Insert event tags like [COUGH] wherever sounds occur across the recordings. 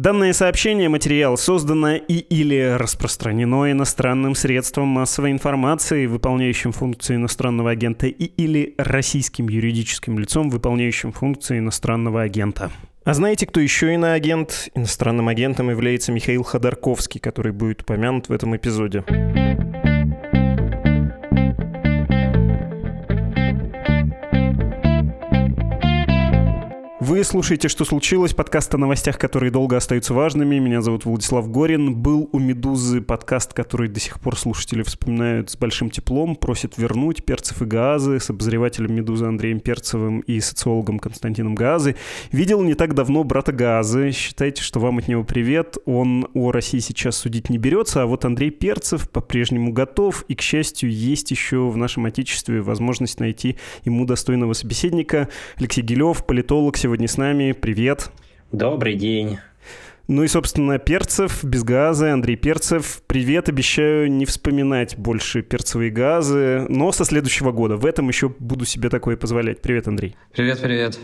Данное сообщение, материал создано и или распространено иностранным средством массовой информации, выполняющим функции иностранного агента, и или российским юридическим лицом, выполняющим функции иностранного агента. А знаете, кто еще иноагент? Иностранным агентом является Михаил Ходорковский, который будет упомянут в этом эпизоде. Вы слушаете «Что случилось?» Подкаст о новостях, которые долго остаются важными. Меня зовут Владислав Горин. Был у «Медузы» подкаст, который до сих пор слушатели вспоминают с большим теплом, просят вернуть «Перцев и Газы» с обозревателем «Медузы» Андреем Перцевым и социологом Константином Газы. Видел не так давно брата Газы. Считайте, что вам от него привет. Он о России сейчас судить не берется, а вот Андрей Перцев по-прежнему готов. И, к счастью, есть еще в нашем Отечестве возможность найти ему достойного собеседника. Алексей Гилев, политолог, сегодня сегодня с нами. Привет. Добрый день. Ну и, собственно, Перцев, без газа, Андрей Перцев. Привет, обещаю не вспоминать больше перцевые газы, но со следующего года. В этом еще буду себе такое позволять. Привет, Андрей. Привет, привет.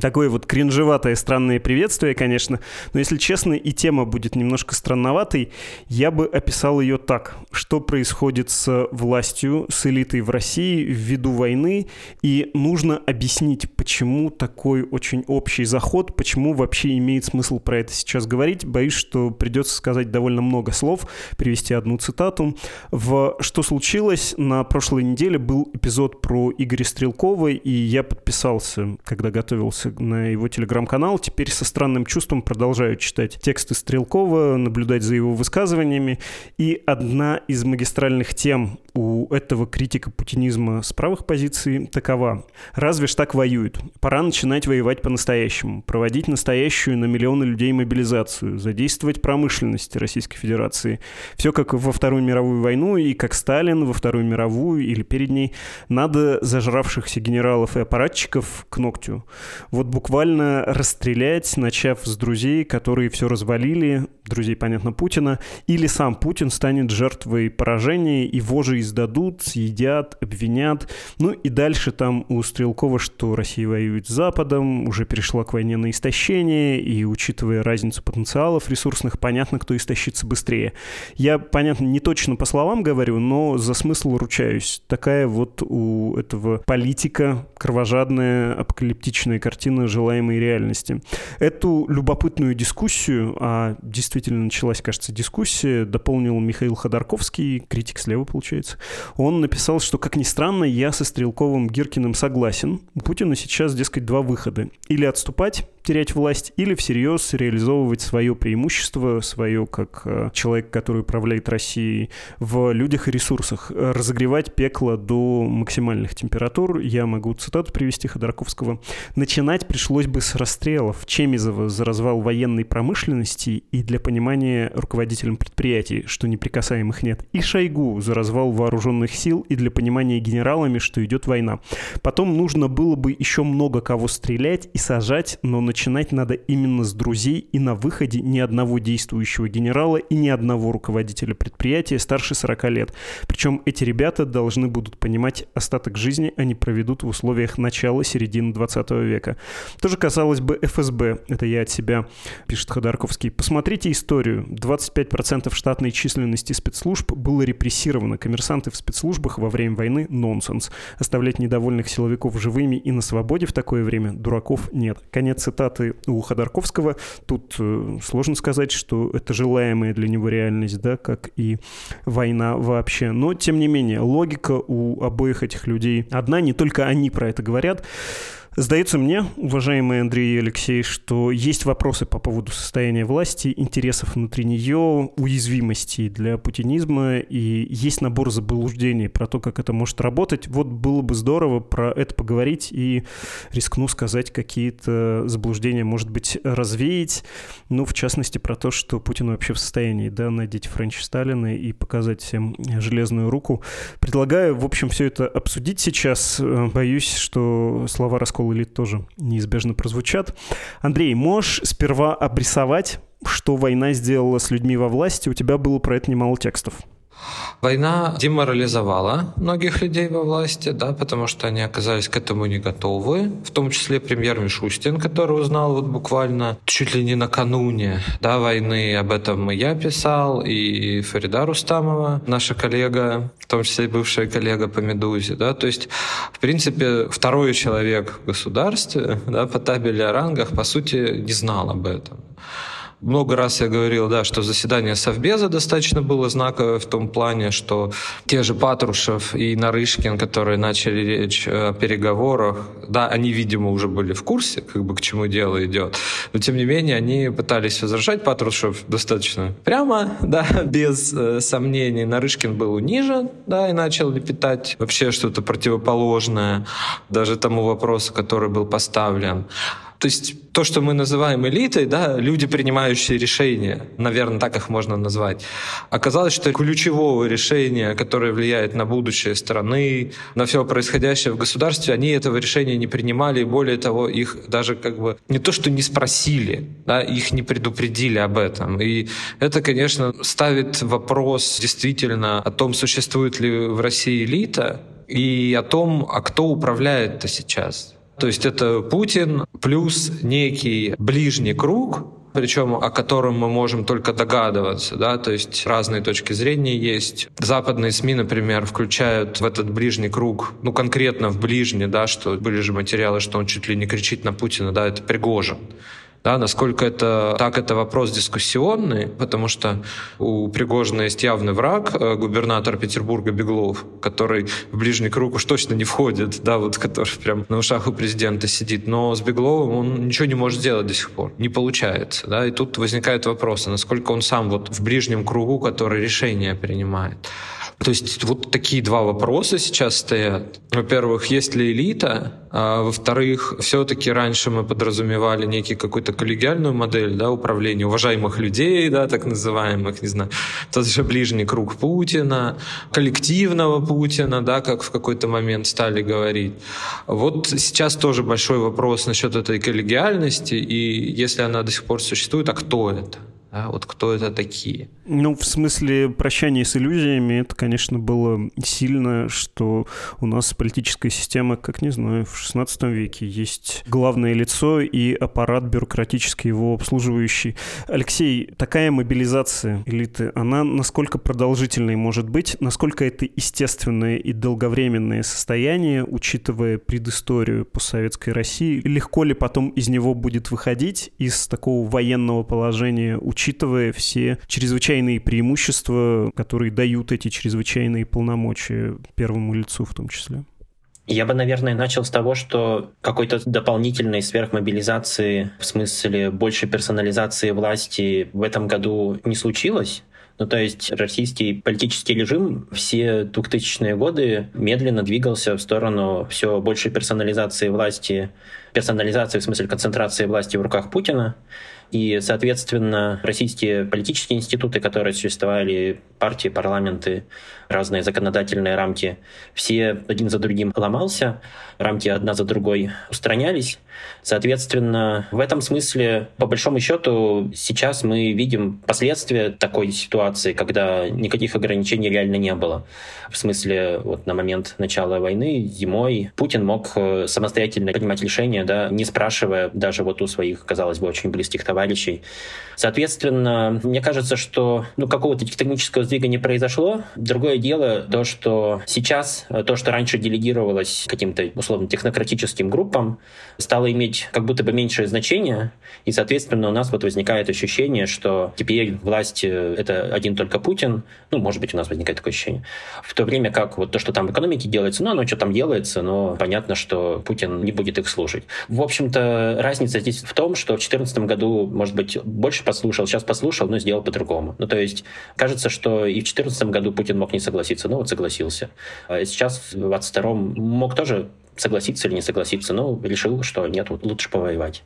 Такое вот кринжеватое странное приветствие, конечно, но если честно, и тема будет немножко странноватой, я бы описал ее так. Что происходит с властью, с элитой в России ввиду войны, и нужно объяснить, почему такой очень общий заход, почему вообще имеет смысл про это сейчас говорить. Боюсь, что придется сказать довольно много слов, привести одну цитату. В «Что случилось?» на прошлой неделе был эпизод про Игоря Стрелкова, и я подписался, когда готовился на его телеграм-канал. Теперь со странным чувством продолжаю читать тексты Стрелкова, наблюдать за его высказываниями. И одна из магистральных тем у этого критика путинизма с правых позиций такова. Разве ж так воюют? Пора начинать воевать по-настоящему, проводить настоящую на миллионы людей мобилизацию, задействовать промышленность Российской Федерации. Все как во Вторую мировую войну и как Сталин во Вторую мировую или перед ней. Надо зажравшихся генералов и аппаратчиков к ногтю вот буквально расстрелять, начав с друзей, которые все развалили, друзей, понятно, Путина, или сам Путин станет жертвой поражения, его же издадут, съедят, обвинят. Ну и дальше там у Стрелкова, что Россия воюет с Западом, уже перешла к войне на истощение, и учитывая разницу потенциалов ресурсных, понятно, кто истощится быстрее. Я, понятно, не точно по словам говорю, но за смысл ручаюсь. Такая вот у этого политика кровожадная, апокалиптичная картина желаемой реальности. Эту любопытную дискуссию, а действительно началась, кажется, дискуссия, дополнил Михаил Ходорковский, критик слева, получается. Он написал, что, как ни странно, я со Стрелковым Гиркиным согласен. У Путина сейчас, дескать, два выхода. Или отступать, терять власть, или всерьез реализовывать свое преимущество, свое как э, человек, который управляет Россией, в людях и ресурсах. Разогревать пекло до максимальных температур. Я могу цитату привести Ходорковского. Начинать пришлось бы с расстрелов Чемизова за развал военной промышленности и для понимания руководителям предприятий, что неприкасаемых нет, и Шойгу за развал вооруженных сил и для понимания генералами, что идет война. Потом нужно было бы еще много кого стрелять и сажать, но начинать надо именно с друзей и на выходе ни одного действующего генерала и ни одного руководителя предприятия старше 40 лет. Причем эти ребята должны будут понимать остаток жизни они проведут в условиях начала-середины 20 века. Тоже касалось бы ФСБ, это я от себя, пишет Ходорковский. Посмотрите историю. 25% штатной численности спецслужб было репрессировано. Коммерсанты в спецслужбах во время войны – нонсенс. Оставлять недовольных силовиков живыми и на свободе в такое время дураков нет. Конец цитаты цитаты у Ходорковского. Тут э, сложно сказать, что это желаемая для него реальность, да, как и война вообще. Но, тем не менее, логика у обоих этих людей одна, не только они про это говорят. Сдается мне, уважаемый Андрей и Алексей, что есть вопросы по поводу состояния власти, интересов внутри нее, уязвимостей для путинизма, и есть набор заблуждений про то, как это может работать. Вот было бы здорово про это поговорить и рискну сказать какие-то заблуждения, может быть, развеять. Ну, в частности, про то, что Путин вообще в состоянии, да, надеть Френч Сталина и показать всем железную руку. Предлагаю, в общем, все это обсудить сейчас. Боюсь, что слова раскола раскол элит тоже неизбежно прозвучат. Андрей, можешь сперва обрисовать, что война сделала с людьми во власти? У тебя было про это немало текстов. Война деморализовала многих людей во власти, да, потому что они оказались к этому не готовы, в том числе премьер Мишустин, который узнал вот буквально чуть ли не накануне да, войны, об этом и я писал, и Фарида Рустамова, наша коллега, в том числе и бывшая коллега по «Медузе», да, то есть, в принципе, второй человек в государстве, да, по табели о рангах, по сути, не знал об этом. Много раз я говорил, да, что заседание Совбеза достаточно было знаковое в том плане, что те же Патрушев и Нарышкин, которые начали речь о переговорах, да, они, видимо, уже были в курсе, как бы к чему дело идет, но тем не менее они пытались возражать. Патрушев достаточно прямо, [LAUGHS] да, без э, сомнений. Нарышкин был унижен, да, и начал лепетать вообще что-то противоположное даже тому вопросу, который был поставлен. То есть то, что мы называем элитой, да, люди, принимающие решения, наверное, так их можно назвать, оказалось, что ключевого решения, которое влияет на будущее страны, на все происходящее в государстве, они этого решения не принимали, и более того, их даже как бы не то, что не спросили, да, их не предупредили об этом. И это, конечно, ставит вопрос действительно о том, существует ли в России элита, и о том, а кто управляет-то сейчас. То есть это Путин плюс некий ближний круг, причем о котором мы можем только догадываться, да, то есть разные точки зрения есть. Западные СМИ, например, включают в этот ближний круг, ну, конкретно в ближний, да, что были же материалы, что он чуть ли не кричит на Путина, да, это Пригожин. Да, насколько это так, это вопрос дискуссионный, потому что у Пригожина есть явный враг, э, губернатор Петербурга Беглов, который в ближний круг уж точно не входит, да, вот который прям на ушах у президента сидит. Но с Бегловым он ничего не может сделать до сих пор. Не получается. Да, и тут возникают вопросы, насколько он сам вот в ближнем кругу, который решения принимает. То есть вот такие два вопроса сейчас стоят. Во-первых, есть ли элита? А во-вторых, все-таки раньше мы подразумевали некий какую-то коллегиальную модель да, управления уважаемых людей, да, так называемых, не знаю, тот же ближний круг Путина, коллективного Путина, да, как в какой-то момент стали говорить. Вот сейчас тоже большой вопрос насчет этой коллегиальности, и если она до сих пор существует, а кто это? Да, вот кто это такие? Ну, в смысле прощания с иллюзиями, это, конечно, было сильно, что у нас политическая система, как не знаю, в 16 веке есть главное лицо и аппарат бюрократический его обслуживающий. Алексей, такая мобилизация элиты, она насколько продолжительной может быть, насколько это естественное и долговременное состояние, учитывая предысторию постсоветской России, легко ли потом из него будет выходить из такого военного положения, все чрезвычайные преимущества, которые дают эти чрезвычайные полномочия первому лицу в том числе. Я бы, наверное, начал с того, что какой-то дополнительной сверхмобилизации, в смысле большей персонализации власти в этом году не случилось. Ну, то есть российский политический режим все 2000-е годы медленно двигался в сторону все большей персонализации власти, персонализации в смысле концентрации власти в руках Путина. И, соответственно, российские политические институты, которые существовали, партии, парламенты, разные законодательные рамки, все один за другим ломался, рамки одна за другой устранялись. Соответственно, в этом смысле, по большому счету, сейчас мы видим последствия такой ситуации, когда никаких ограничений реально не было. В смысле, вот на момент начала войны, зимой, Путин мог э, самостоятельно принимать решения, да, не спрашивая даже вот у своих, казалось бы, очень близких товарищей. Соответственно, мне кажется, что ну, какого-то тектонического сдвига не произошло. Другое дело то, что сейчас э, то, что раньше делегировалось каким-то условно технократическим группам, стало иметь как будто бы меньшее значение, и, соответственно, у нас вот возникает ощущение, что теперь власть э, — это один только Путин, ну, может быть, у нас возникает такое ощущение, в то время как вот то, что там в экономике делается, ну, оно что там делается, но понятно, что Путин не будет их слушать. В общем-то, разница здесь в том, что в 2014 году, может быть, больше послушал, сейчас послушал, но сделал по-другому. Ну, то есть, кажется, что и в 2014 году Путин мог не согласиться, но вот согласился. А сейчас в 2022 мог тоже согласиться или не согласиться, но решил, что нет, вот лучше повоевать.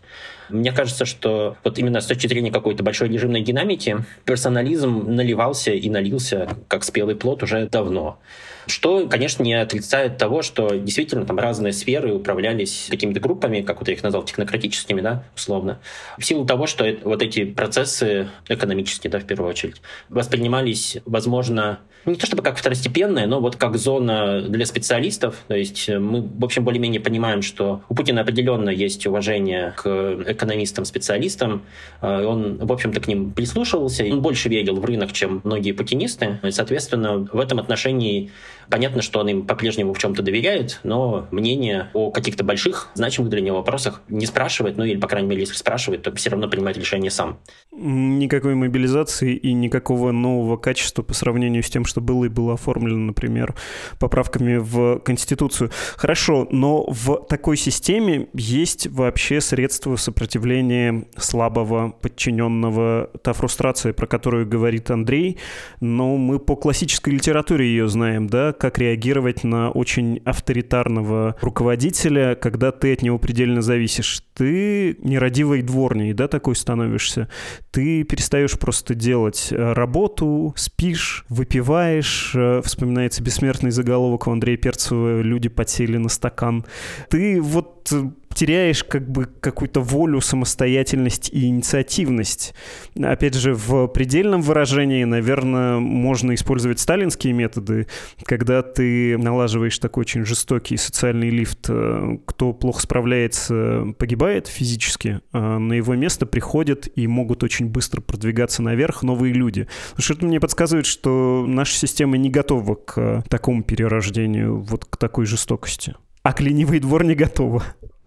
Мне кажется, что вот именно с точки зрения какой-то большой режимной динамики персонализм наливался и налился как спелый плод уже давно. Что, конечно, не отрицает того, что действительно там разные сферы управлялись какими-то группами, как вот я их назвал, технократическими, да, условно, в силу того, что вот эти процессы экономические, да, в первую очередь, воспринимались, возможно, не то чтобы как второстепенная, но вот как зона для специалистов. То есть мы, в общем, более-менее понимаем, что у Путина определенно есть уважение к экономистам, специалистам. Э, он, в общем-то, к ним прислушивался. Он больше верил в рынок, чем многие путинисты. И, соответственно, в этом отношении Понятно, что он им по-прежнему в чем-то доверяет, но мнение о каких-то больших, значимых для него вопросах не спрашивает, ну или, по крайней мере, если спрашивает, то все равно принимает решение сам. Никакой мобилизации и никакого нового качества по сравнению с тем, что было и было оформлено, например, поправками в Конституцию. Хорошо, но в такой системе есть вообще средства сопротивления слабого, подчиненного, та фрустрация, про которую говорит Андрей, но мы по классической литературе ее знаем, да, как реагировать на очень авторитарного руководителя, когда ты от него предельно зависишь. Ты нерадивой дворней, да, такой становишься. Ты перестаешь просто делать э, работу, спишь, выпиваешь. Э, вспоминается бессмертный заголовок у Андрея Перцева «Люди потели на стакан». Ты вот э, теряешь как бы какую-то волю, самостоятельность и инициативность. Опять же, в предельном выражении, наверное, можно использовать сталинские методы, когда ты налаживаешь такой очень жестокий социальный лифт. Э, кто плохо справляется, погибает физически, а на его место приходят и могут очень быстро продвигаться наверх новые люди. Что-то мне подсказывает, что наша система не готова к такому перерождению, вот к такой жестокости. А к ленивый двор не готова.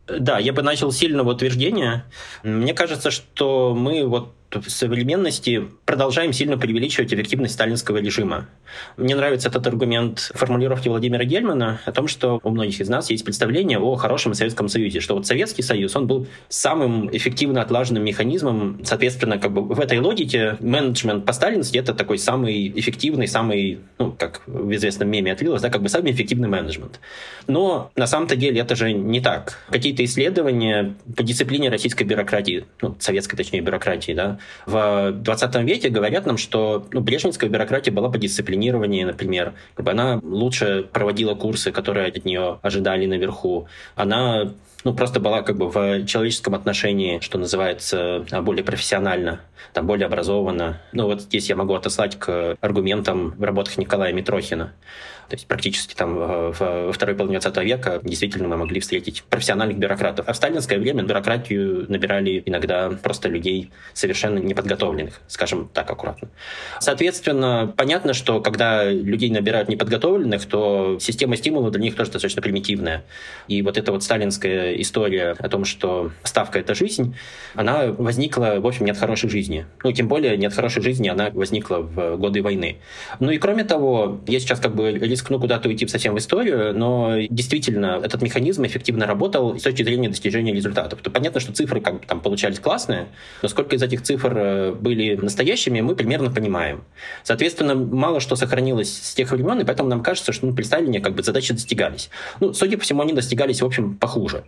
Да, я бы начал с сильного утверждения. Мне кажется, что мы вот в современности продолжаем сильно преувеличивать эффективность сталинского режима. Мне нравится этот аргумент формулировки Владимира Гельмана о том, что у многих из нас есть представление о хорошем Советском Союзе, что вот Советский Союз, он был самым эффективно отлаженным механизмом, соответственно, как бы в этой логике менеджмент по-сталински это такой самый эффективный, самый, ну, как в известном меме отлилось, да, как бы самый эффективный менеджмент. Но на самом-то деле это же не так. Какие-то исследования по дисциплине российской бюрократии, ну, советской, точнее, бюрократии, да, в 20 веке говорят нам, что ну, брежневская бюрократия была по дисциплинированию, например. Как бы она лучше проводила курсы, которые от нее ожидали наверху. Она ну, просто была как бы в человеческом отношении, что называется, более профессионально, там, более образованно. Ну, вот здесь я могу отослать к аргументам в работах Николая Митрохина. То есть практически там во второй половине 20 века действительно мы могли встретить профессиональных бюрократов. А в сталинское время бюрократию набирали иногда просто людей совершенно неподготовленных, скажем так аккуратно. Соответственно, понятно, что когда людей набирают неподготовленных, то система стимулов для них тоже достаточно примитивная. И вот эта вот сталинская история о том, что ставка — это жизнь, она возникла, в общем, не от хорошей жизни. Ну, тем более, не от хорошей жизни она возникла в годы войны. Ну и кроме того, я сейчас как бы рискну куда-то уйти совсем в историю, но действительно этот механизм эффективно работал с точки зрения достижения результатов. То понятно, что цифры как бы там получались классные, но сколько из этих цифр э, были настоящими, мы примерно понимаем. Соответственно, мало что сохранилось с тех времен, и поэтому нам кажется, что ну, при Сталине как бы задачи достигались. Ну, судя по всему, они достигались, в общем, похуже.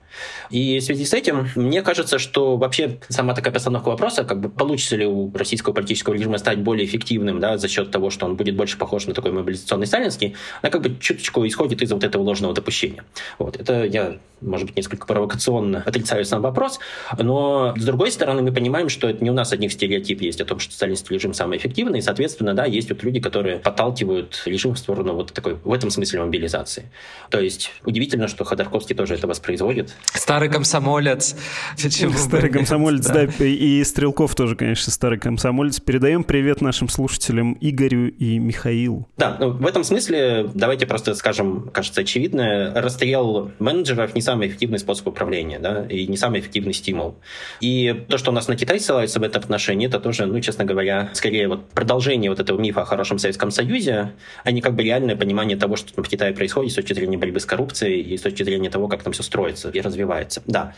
И в связи с этим, мне кажется, что вообще сама такая постановка вопроса, как бы получится ли у российского политического режима стать более эффективным да, за счет того, что он будет больше похож на такой мобилизационный сталинский, она как бы чуточку исходит из вот этого ложного допущения. Вот. Это я, может быть, несколько провокационно отрицаю сам вопрос, но с другой стороны мы понимаем, что это не у нас одних стереотип есть о том, что сталинский режим самый эффективный, и, соответственно, да, есть вот люди, которые подталкивают режим в сторону вот такой, в этом смысле мобилизации. То есть удивительно, что Ходорковский тоже это воспроизводит. Старый комсомолец. Почему старый комсомолец, да. да, и Стрелков тоже, конечно, старый комсомолец. Передаем привет нашим слушателям Игорю и Михаилу. Да, ну, в этом смысле давайте просто скажем, кажется, очевидное, расстрел менеджеров не самый эффективный способ управления, да, и не самый эффективный стимул. И то, что у нас на Китай ссылается в этом отношении, это тоже, ну, честно говоря, скорее вот продолжение вот этого мифа о хорошем Советском Союзе, а не как бы реальное понимание того, что там в Китае происходит с точки зрения борьбы с коррупцией и с точки зрения того, как там все строится и развивается. Да.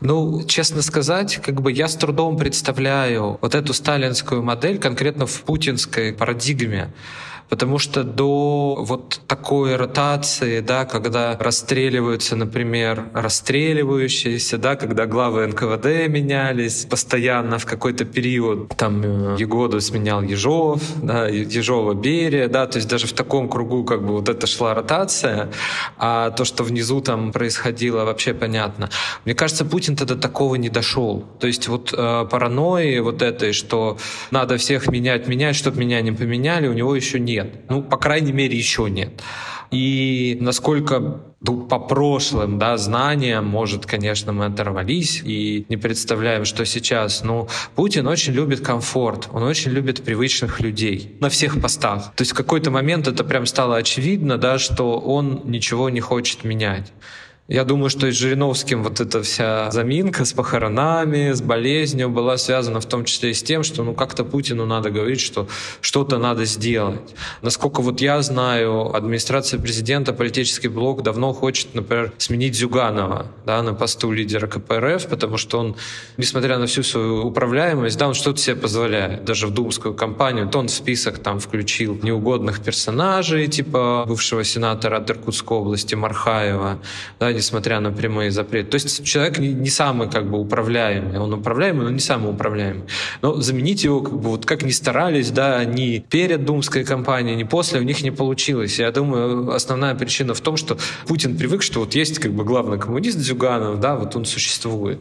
Ну, честно сказать, как бы я с трудом представляю вот эту сталинскую модель конкретно в путинской парадигме. Потому что до вот такой ротации, да, когда расстреливаются, например, расстреливающиеся, да, когда главы НКВД менялись постоянно в какой-то период, там э, Егоду сменял Ежов, да, Ежова Берия, да, то есть даже в таком кругу как бы вот это шла ротация, а то, что внизу там происходило, вообще понятно. Мне кажется, Путин тогда такого не дошел. То есть вот э, паранойи вот этой, что надо всех менять, менять, чтобы меня не поменяли, у него еще нет. Ну, по крайней мере, еще нет. И насколько ну, по прошлым да, знаниям, может, конечно, мы оторвались и не представляем, что сейчас. Но Путин очень любит комфорт, он очень любит привычных людей на всех постах. То есть в какой-то момент это прям стало очевидно, да, что он ничего не хочет менять. Я думаю, что и с Жириновским вот эта вся заминка с похоронами, с болезнью была связана в том числе и с тем, что ну как-то Путину надо говорить, что что-то надо сделать. Насколько вот я знаю, администрация президента, политический блок давно хочет, например, сменить Зюганова да, на посту лидера КПРФ, потому что он, несмотря на всю свою управляемость, да, он что-то себе позволяет. Даже в думскую кампанию, то он в список там включил неугодных персонажей, типа бывшего сенатора от Иркутской области Мархаева, да, несмотря на прямые запреты. То есть человек не, самый как бы управляемый, он управляемый, но не самый управляемый. Но заменить его, как бы, вот как ни старались, да, ни перед думской кампанией, ни после, у них не получилось. Я думаю, основная причина в том, что Путин привык, что вот есть как бы главный коммунист Зюганов, да, вот он существует.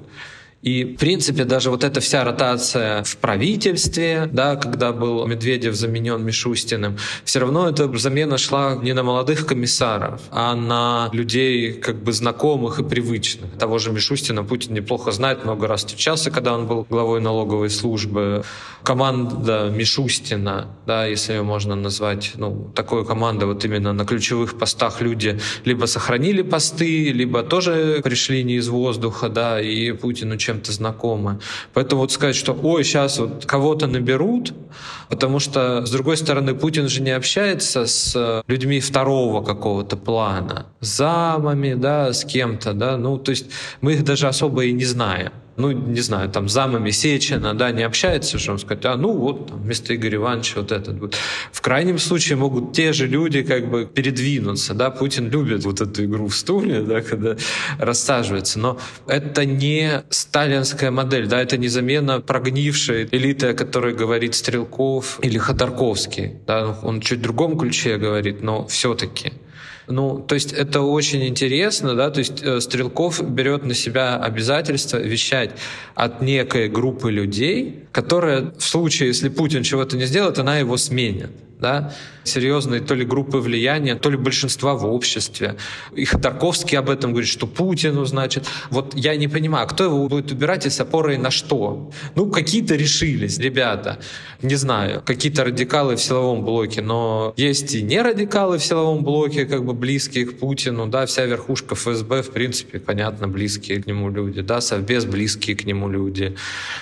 И, в принципе, даже вот эта вся ротация в правительстве, да, когда был Медведев заменен Мишустиным, все равно эта замена шла не на молодых комиссаров, а на людей как бы знакомых и привычных. Того же Мишустина Путин неплохо знает, много раз встречался, когда он был главой налоговой службы. Команда Мишустина, да, если ее можно назвать, ну, такой командой вот именно на ключевых постах люди либо сохранили посты, либо тоже пришли не из воздуха, да, и Путин учил чем-то знакомы. Поэтому вот сказать, что ой, сейчас вот кого-то наберут, потому что, с другой стороны, Путин же не общается с людьми второго какого-то плана, с замами, да, с кем-то, да, ну, то есть мы их даже особо и не знаем ну, не знаю, там, замами Сечина, да, не общается, что он сказать, а, ну, вот, там, вместо Игоря Ивановича вот этот будет. В крайнем случае могут те же люди как бы передвинуться, да, Путин любит вот эту игру в стуле, да, когда рассаживается, но это не сталинская модель, да, это не замена прогнившей элиты, о которой говорит Стрелков или Ходорковский, да, он чуть в другом ключе говорит, но все-таки. Ну, то есть это очень интересно, да, то есть э, Стрелков берет на себя обязательство вещать от некой группы людей, которая в случае, если Путин чего-то не сделает, она его сменит да, серьезные то ли группы влияния, то ли большинства в обществе. И Ходорковский об этом говорит, что Путину, значит. Вот я не понимаю, кто его будет убирать и с опорой на что? Ну, какие-то решились, ребята. Не знаю, какие-то радикалы в силовом блоке, но есть и не радикалы в силовом блоке, как бы близкие к Путину, да, вся верхушка ФСБ, в принципе, понятно, близкие к нему люди, да, Совбез близкие к нему люди.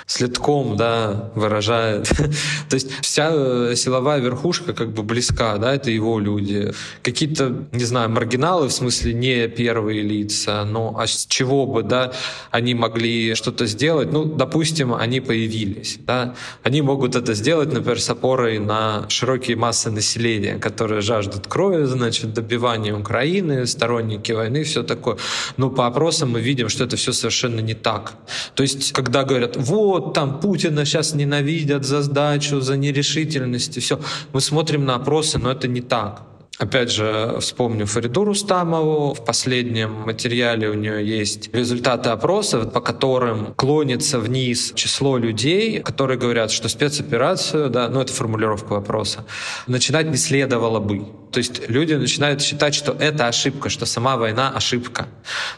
Следком, да, выражает. [LAUGHS] То есть вся э, силовая верхушка девушка как бы близка, да, это его люди. Какие-то, не знаю, маргиналы, в смысле не первые лица, но а с чего бы, да, они могли что-то сделать? Ну, допустим, они появились, да, они могут это сделать, например, с опорой на широкие массы населения, которые жаждут крови, значит, добивания Украины, сторонники войны, все такое. Но по опросам мы видим, что это все совершенно не так. То есть, когда говорят, вот, там Путина сейчас ненавидят за сдачу, за нерешительность, и все, мы смотрим смотрим на опросы, но это не так. Опять же, вспомню Фариду Рустамову. В последнем материале у нее есть результаты опросов, по которым клонится вниз число людей, которые говорят, что спецоперацию, да, ну это формулировка вопроса, начинать не следовало бы. То есть люди начинают считать, что это ошибка, что сама война ошибка.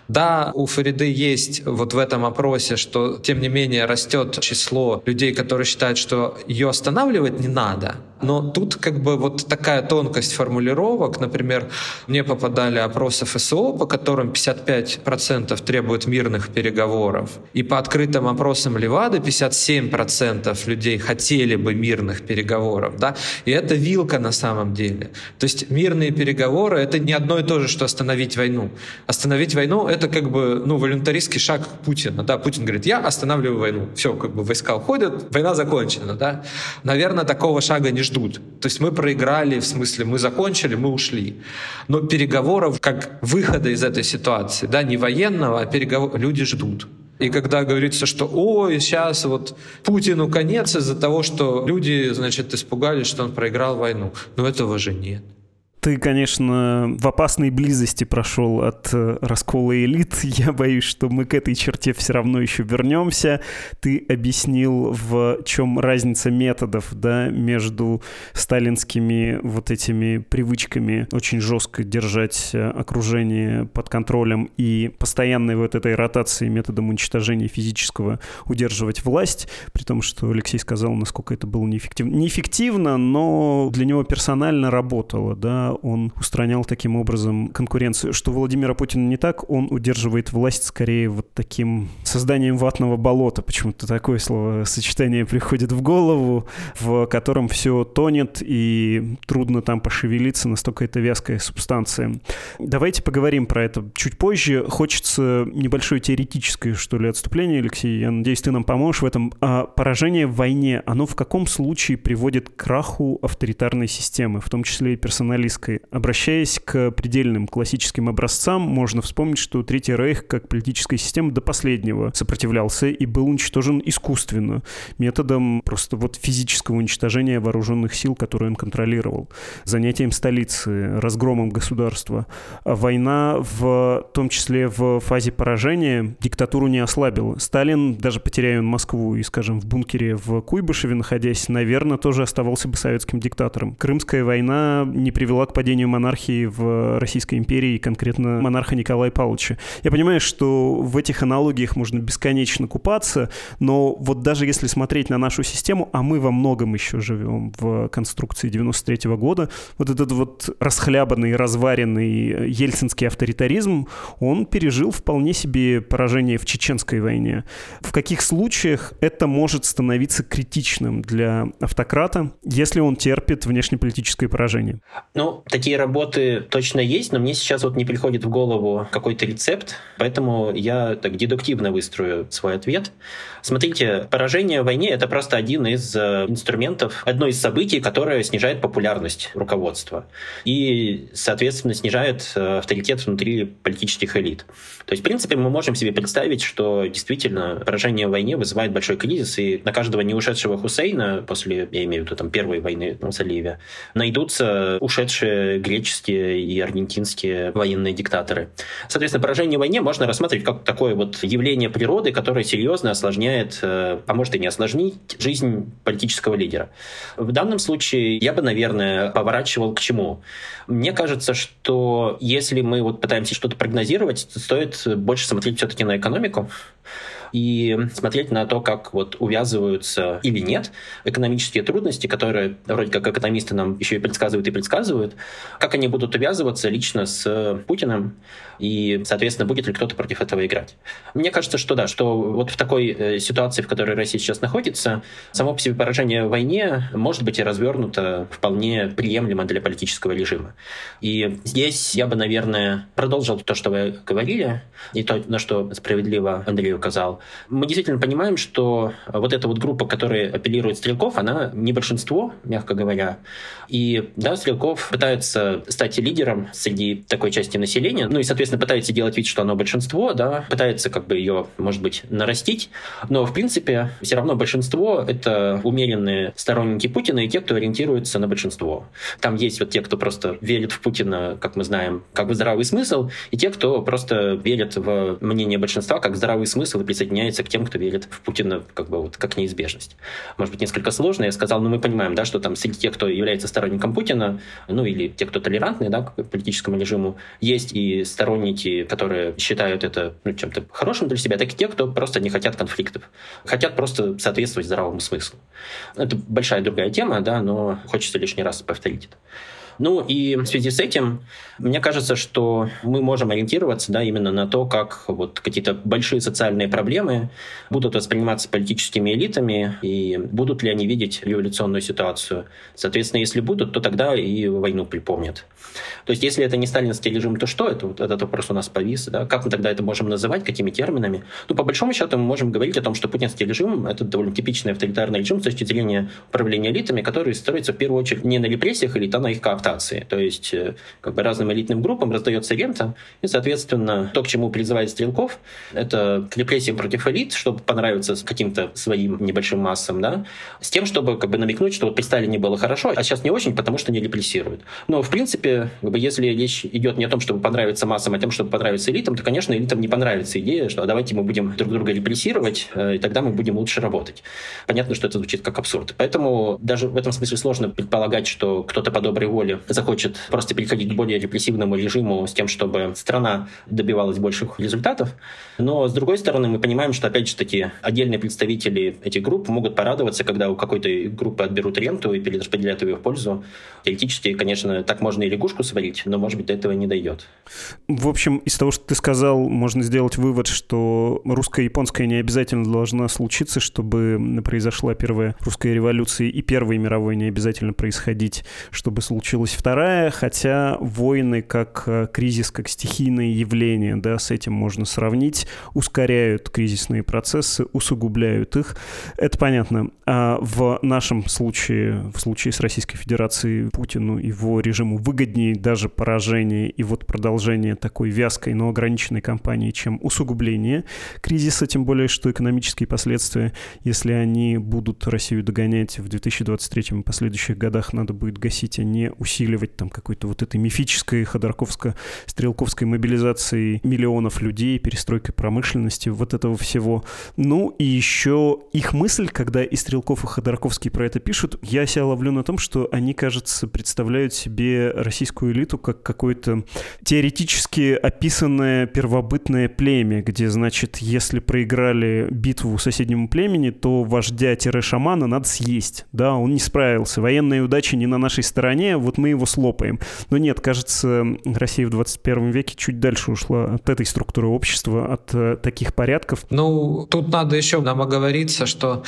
Да, у Фариды есть вот в этом опросе, что тем не менее растет число людей, которые считают, что ее останавливать не надо. Но тут как бы вот такая тонкость формулировок. Например, мне попадали опросы ФСО, по которым 55% требуют мирных переговоров. И по открытым опросам Левады 57% людей хотели бы мирных переговоров. Да? И это вилка на самом деле. То есть есть мирные переговоры — это не одно и то же, что остановить войну. Остановить войну — это как бы ну, волюнтаристский шаг Путина. Да? Путин говорит, я останавливаю войну. Все, как бы войска уходят, война закончена. Да? Наверное, такого шага не ждут. То есть мы проиграли, в смысле мы закончили, мы ушли. Но переговоров как выхода из этой ситуации, да, не военного, а переговоров, люди ждут. И когда говорится, что ой, сейчас вот Путину конец из-за того, что люди, значит, испугались, что он проиграл войну. Но этого же нет. Ты, конечно, в опасной близости прошел от э, раскола элит. [LAUGHS] Я боюсь, что мы к этой черте все равно еще вернемся. Ты объяснил, в чем разница методов да, между сталинскими вот этими привычками очень жестко держать э, окружение под контролем и постоянной вот этой ротации методом уничтожения физического удерживать власть, при том, что Алексей сказал, насколько это было неэффективно. Неэффективно, но для него персонально работало, да, он устранял таким образом конкуренцию. Что Владимира Путина не так, он удерживает власть скорее вот таким созданием ватного болота. Почему-то такое словосочетание приходит в голову, в котором все тонет и трудно там пошевелиться, настолько это вязкая субстанция. Давайте поговорим про это чуть позже. Хочется небольшое теоретическое, что ли, отступление, Алексей. Я надеюсь, ты нам поможешь в этом. А поражение в войне, оно в каком случае приводит к краху авторитарной системы, в том числе и персоналистской советской. Обращаясь к предельным классическим образцам, можно вспомнить, что Третий Рейх как политическая система до последнего сопротивлялся и был уничтожен искусственно, методом просто вот физического уничтожения вооруженных сил, которые он контролировал, занятием столицы, разгромом государства. А война, в том числе в фазе поражения, диктатуру не ослабила. Сталин, даже потеряя Москву и, скажем, в бункере в Куйбышеве находясь, наверное, тоже оставался бы советским диктатором. Крымская война не привела к к падению монархии в Российской империи, конкретно монарха Николая Павловича. Я понимаю, что в этих аналогиях можно бесконечно купаться, но вот даже если смотреть на нашу систему, а мы во многом еще живем в конструкции 93 -го года, вот этот вот расхлябанный, разваренный ельцинский авторитаризм, он пережил вполне себе поражение в Чеченской войне. В каких случаях это может становиться критичным для автократа, если он терпит внешнеполитическое поражение? Ну, такие работы точно есть, но мне сейчас вот не приходит в голову какой-то рецепт, поэтому я так дедуктивно выстрою свой ответ. Смотрите, поражение в войне — это просто один из э, инструментов, одно из событий, которое снижает популярность руководства и, соответственно, снижает э, авторитет внутри политических элит. То есть, в принципе, мы можем себе представить, что действительно поражение в войне вызывает большой кризис, и на каждого не ушедшего Хусейна после, я имею в виду, там, первой войны на заливе, найдутся ушедшие греческие и аргентинские военные диктаторы. Соответственно, поражение в войне можно рассматривать как такое вот явление природы, которое серьезно осложняет, э, а может и не осложнить, жизнь политического лидера. В данном случае я бы, наверное, поворачивал к чему? Мне кажется, что если мы вот пытаемся что-то прогнозировать, то стоит больше смотреть все-таки на экономику и смотреть на то, как вот увязываются или нет экономические трудности, которые вроде как экономисты нам еще и предсказывают и предсказывают, как они будут увязываться лично с Путиным, и, соответственно, будет ли кто-то против этого играть. Мне кажется, что да, что вот в такой э, ситуации, в которой Россия сейчас находится, само по себе поражение в войне может быть и развернуто вполне приемлемо для политического режима. И здесь я бы, наверное, продолжил то, что вы говорили, и то, на что справедливо Андрей указал. Мы действительно понимаем, что вот эта вот группа, которая апеллирует Стрелков, она не большинство, мягко говоря. И да, Стрелков пытается стать лидером среди такой части населения, ну и, соответственно, пытается делать вид, что оно большинство, да, пытается как бы ее, может быть, нарастить, но, в принципе, все равно большинство — это умеренные сторонники Путина и те, кто ориентируется на большинство. Там есть вот те, кто просто верит в Путина, как мы знаем, как в здравый смысл, и те, кто просто верит в мнение большинства как здравый смысл и присоединяется к тем, кто верит в Путина как бы вот как неизбежность. Может быть, несколько сложно. Я сказал, но мы понимаем, да, что там среди тех, кто является сторонником Путина, ну или те, кто толерантный, да, к политическому режиму, есть и сторонники, которые считают это ну, чем-то хорошим для себя, так и те, кто просто не хотят конфликтов. Хотят просто соответствовать здравому смыслу. Это большая другая тема, да, но хочется лишний раз повторить это. Ну и в связи с этим, мне кажется, что мы можем ориентироваться да, именно на то, как вот какие-то большие социальные проблемы будут восприниматься политическими элитами и будут ли они видеть революционную ситуацию. Соответственно, если будут, то тогда и войну припомнят. То есть, если это не сталинский режим, то что это? Вот этот вопрос у нас повис. Да? Как мы тогда это можем называть, какими терминами? Ну, по большому счету, мы можем говорить о том, что путинский режим — это довольно типичный авторитарный режим с точки зрения управления элитами, который строится в первую очередь не на репрессиях элит, а на их кооптации. То есть, э, как бы разным элитным группам раздается рента, и, соответственно, то, к чему призывает Стрелков, это к репрессиям против элит, чтобы понравиться каким-то своим небольшим массам, да, с тем, чтобы как бы намекнуть, что вот при Сталине было хорошо, а сейчас не очень, потому что не репрессируют. Но, в принципе, как бы, если речь идет не о том, чтобы понравиться массам, а о том, чтобы понравиться элитам, то, конечно, элитам не понравится идея, что а давайте мы будем друг друга репрессировать, э, и тогда мы будем лучше работать. Понятно, что это звучит как абсурд. Поэтому даже в этом смысле сложно предполагать, что кто-то по доброй воле захочет просто переходить к более репрессивному режиму с тем, чтобы страна добивалась больших результатов. Но, с другой стороны, мы понимаем, что, опять же таки, отдельные представители этих групп могут порадоваться, когда у какой-то группы отберут ренту и перераспределят ее в пользу. Теоретически, конечно, так можно и лягушку сварить, но, может быть, до этого не дойдет. В общем, из того, что ты сказал, можно сделать вывод, что русско-японская не обязательно должна случиться, чтобы произошла первая русская революция, и Первой мировой не обязательно происходить, чтобы случилась вторая, хотя войны как э, кризис, как стихийное явление, да, с этим можно сравнить, ускоряют кризисные процессы, усугубляют их. Это понятно. А в нашем случае, в случае с Российской Федерацией, Путину его режиму выгоднее даже поражение и вот продолжение такой вязкой, но ограниченной кампании, чем усугубление кризиса, тем более, что экономические последствия, если они будут Россию догонять в 2023 и последующих годах, надо будет гасить, а не усиливать там какой-то вот этой мифической ходорковско-стрелковской мобилизации миллионов людей, перестройкой промышленности, вот этого всего. Ну и еще их мысль, когда и Стрелков, и Ходорковский про это пишут, я себя ловлю на том, что они, кажется, представляют себе российскую элиту как какое-то теоретически описанное первобытное племя, где, значит, если проиграли битву соседнему племени, то вождя-шамана надо съесть. Да, он не справился. Военная удача не на нашей стороне, вот мы его слопаем. Но нет, кажется, Россия в 21 веке чуть дальше ушла от этой структуры общества, от э, таких порядков. Ну, тут надо еще нам оговориться, что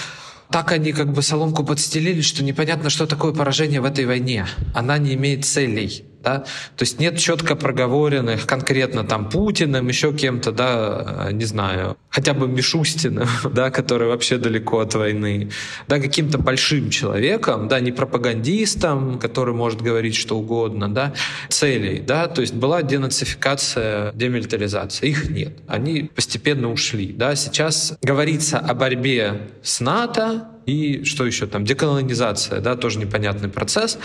так они как бы соломку подстелили, что непонятно, что такое поражение в этой войне. Она не имеет целей. Да? То есть нет четко проговоренных конкретно там Путиным, еще кем-то, да, не знаю, хотя бы Мишустиным, [LAUGHS] да, который вообще далеко от войны, да, каким-то большим человеком, да, не пропагандистом, который может говорить что угодно, да, целей, да, то есть была денацификация, демилитаризация, их нет, они постепенно ушли, да, сейчас говорится о борьбе с НАТО, и что еще там, деколонизация, да, тоже непонятный процесс.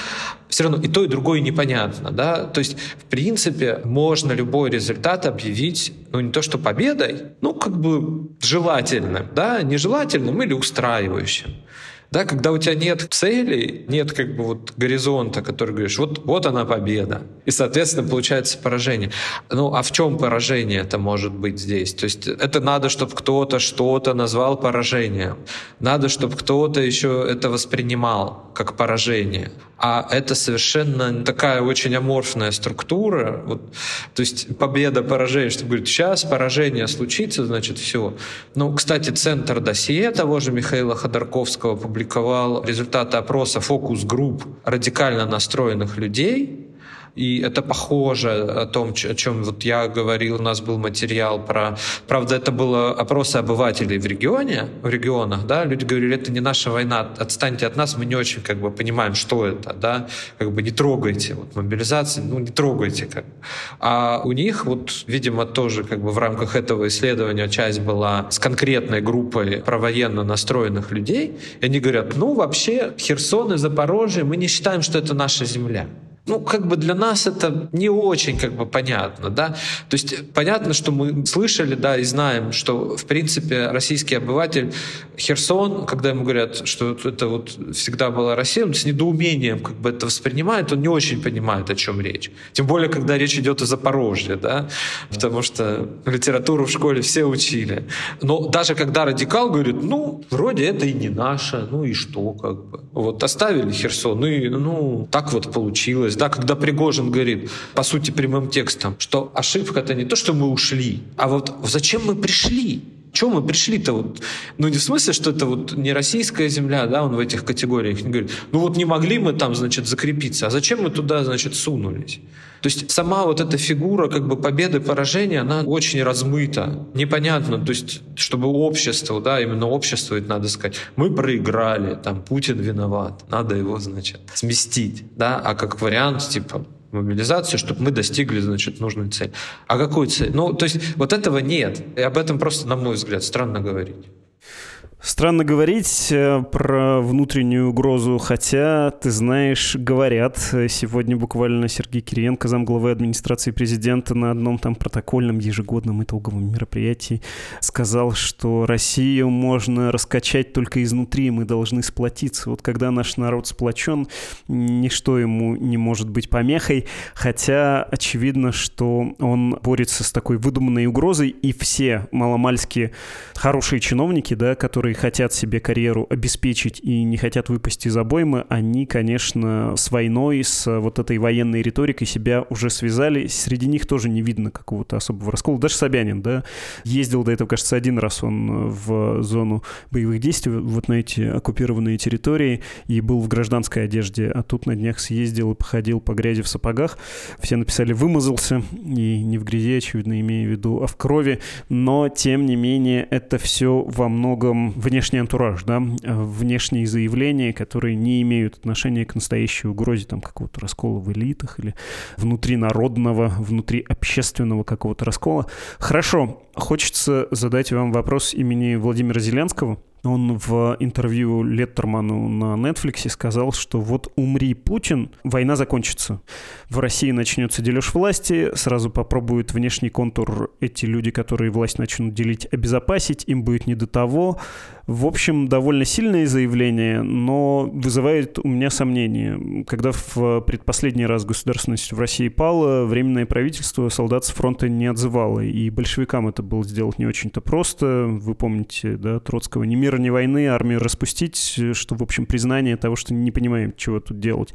Все равно и то, и другое непонятно, да. То есть, в принципе, можно любой результат объявить, ну, не то что победой, ну, как бы желательным, да, нежелательным или устраивающим. Да, когда у тебя нет целей, нет как бы вот горизонта, который говоришь, вот, вот она победа. И, соответственно, получается поражение. Ну, а в чем поражение это может быть здесь? То есть это надо, чтобы кто-то что-то назвал поражением. Надо, чтобы кто-то еще это воспринимал как поражение. А это совершенно такая очень аморфная структура. Вот, то есть победа, поражение, что говорит, сейчас поражение случится, значит, все. Ну, кстати, Центр досье того же Михаила Ходорковского публиковал результаты опроса фокус-групп радикально настроенных людей, и это похоже о том, о чем вот я говорил, у нас был материал про... Правда, это было опросы обывателей в регионе, в регионах, да, люди говорили, это не наша война, отстаньте от нас, мы не очень как бы понимаем, что это, да, как бы не трогайте, вот мобилизация, ну не трогайте как А у них вот, видимо, тоже как бы в рамках этого исследования часть была с конкретной группой провоенно настроенных людей, и они говорят, ну вообще Херсон и Запорожье, мы не считаем, что это наша земля ну, как бы для нас это не очень как бы понятно, да. То есть понятно, что мы слышали, да, и знаем, что, в принципе, российский обыватель Херсон, когда ему говорят, что это вот всегда была Россия, он с недоумением как бы это воспринимает, он не очень понимает, о чем речь. Тем более, когда речь идет о Запорожье, да, потому что литературу в школе все учили. Но даже когда радикал говорит, ну, вроде это и не наше, ну и что, как бы. Вот оставили Херсон, ну и, ну, так вот получилось, да, когда Пригожин говорит, по сути, прямым текстом, что ошибка это не то, что мы ушли, а вот зачем мы пришли? Чем мы пришли-то? Вот? Ну, не в смысле, что это вот не российская земля, да, он в этих категориях не говорит. Ну, вот не могли мы там, значит, закрепиться, а зачем мы туда, значит, сунулись? То есть сама вот эта фигура как бы победы, поражения, она очень размыта, непонятно. То есть чтобы общество, да, именно общество, это надо сказать, мы проиграли, там Путин виноват, надо его, значит, сместить, да, а как вариант, типа, мобилизацию, чтобы мы достигли, значит, нужную цель. А какую цель? Ну, то есть вот этого нет. И об этом просто, на мой взгляд, странно говорить. Странно говорить э, про внутреннюю угрозу, хотя, ты знаешь, говорят, сегодня буквально Сергей Кириенко, замглавы администрации президента, на одном там протокольном ежегодном итоговом мероприятии сказал, что Россию можно раскачать только изнутри, мы должны сплотиться. Вот когда наш народ сплочен, ничто ему не может быть помехой, хотя очевидно, что он борется с такой выдуманной угрозой, и все маломальские хорошие чиновники, да, которые которые хотят себе карьеру обеспечить и не хотят выпасть из обоймы, они, конечно, с войной, с вот этой военной риторикой себя уже связали. Среди них тоже не видно какого-то особого раскола. Даже Собянин, да, ездил до этого, кажется, один раз он в зону боевых действий, вот на эти оккупированные территории, и был в гражданской одежде, а тут на днях съездил и походил по грязи в сапогах. Все написали «вымазался», и не в грязи, очевидно, имея в виду, а в крови, но, тем не менее, это все во многом внешний антураж, да, внешние заявления, которые не имеют отношения к настоящей угрозе там какого-то раскола в элитах или внутри народного, внутри общественного какого-то раскола. Хорошо, хочется задать вам вопрос имени Владимира Зеленского. Он в интервью Леттерману на Netflix сказал, что вот умри Путин, война закончится. В России начнется дележ власти, сразу попробуют внешний контур эти люди, которые власть начнут делить, обезопасить, им будет не до того. В общем, довольно сильное заявление, но вызывает у меня сомнения. Когда в предпоследний раз государственность в России пала, Временное правительство солдат с фронта не отзывало, и большевикам это было сделать не очень-то просто. Вы помните, да, Троцкого, не мира, ни войны, армию распустить, что, в общем, признание того, что не понимаем, чего тут делать.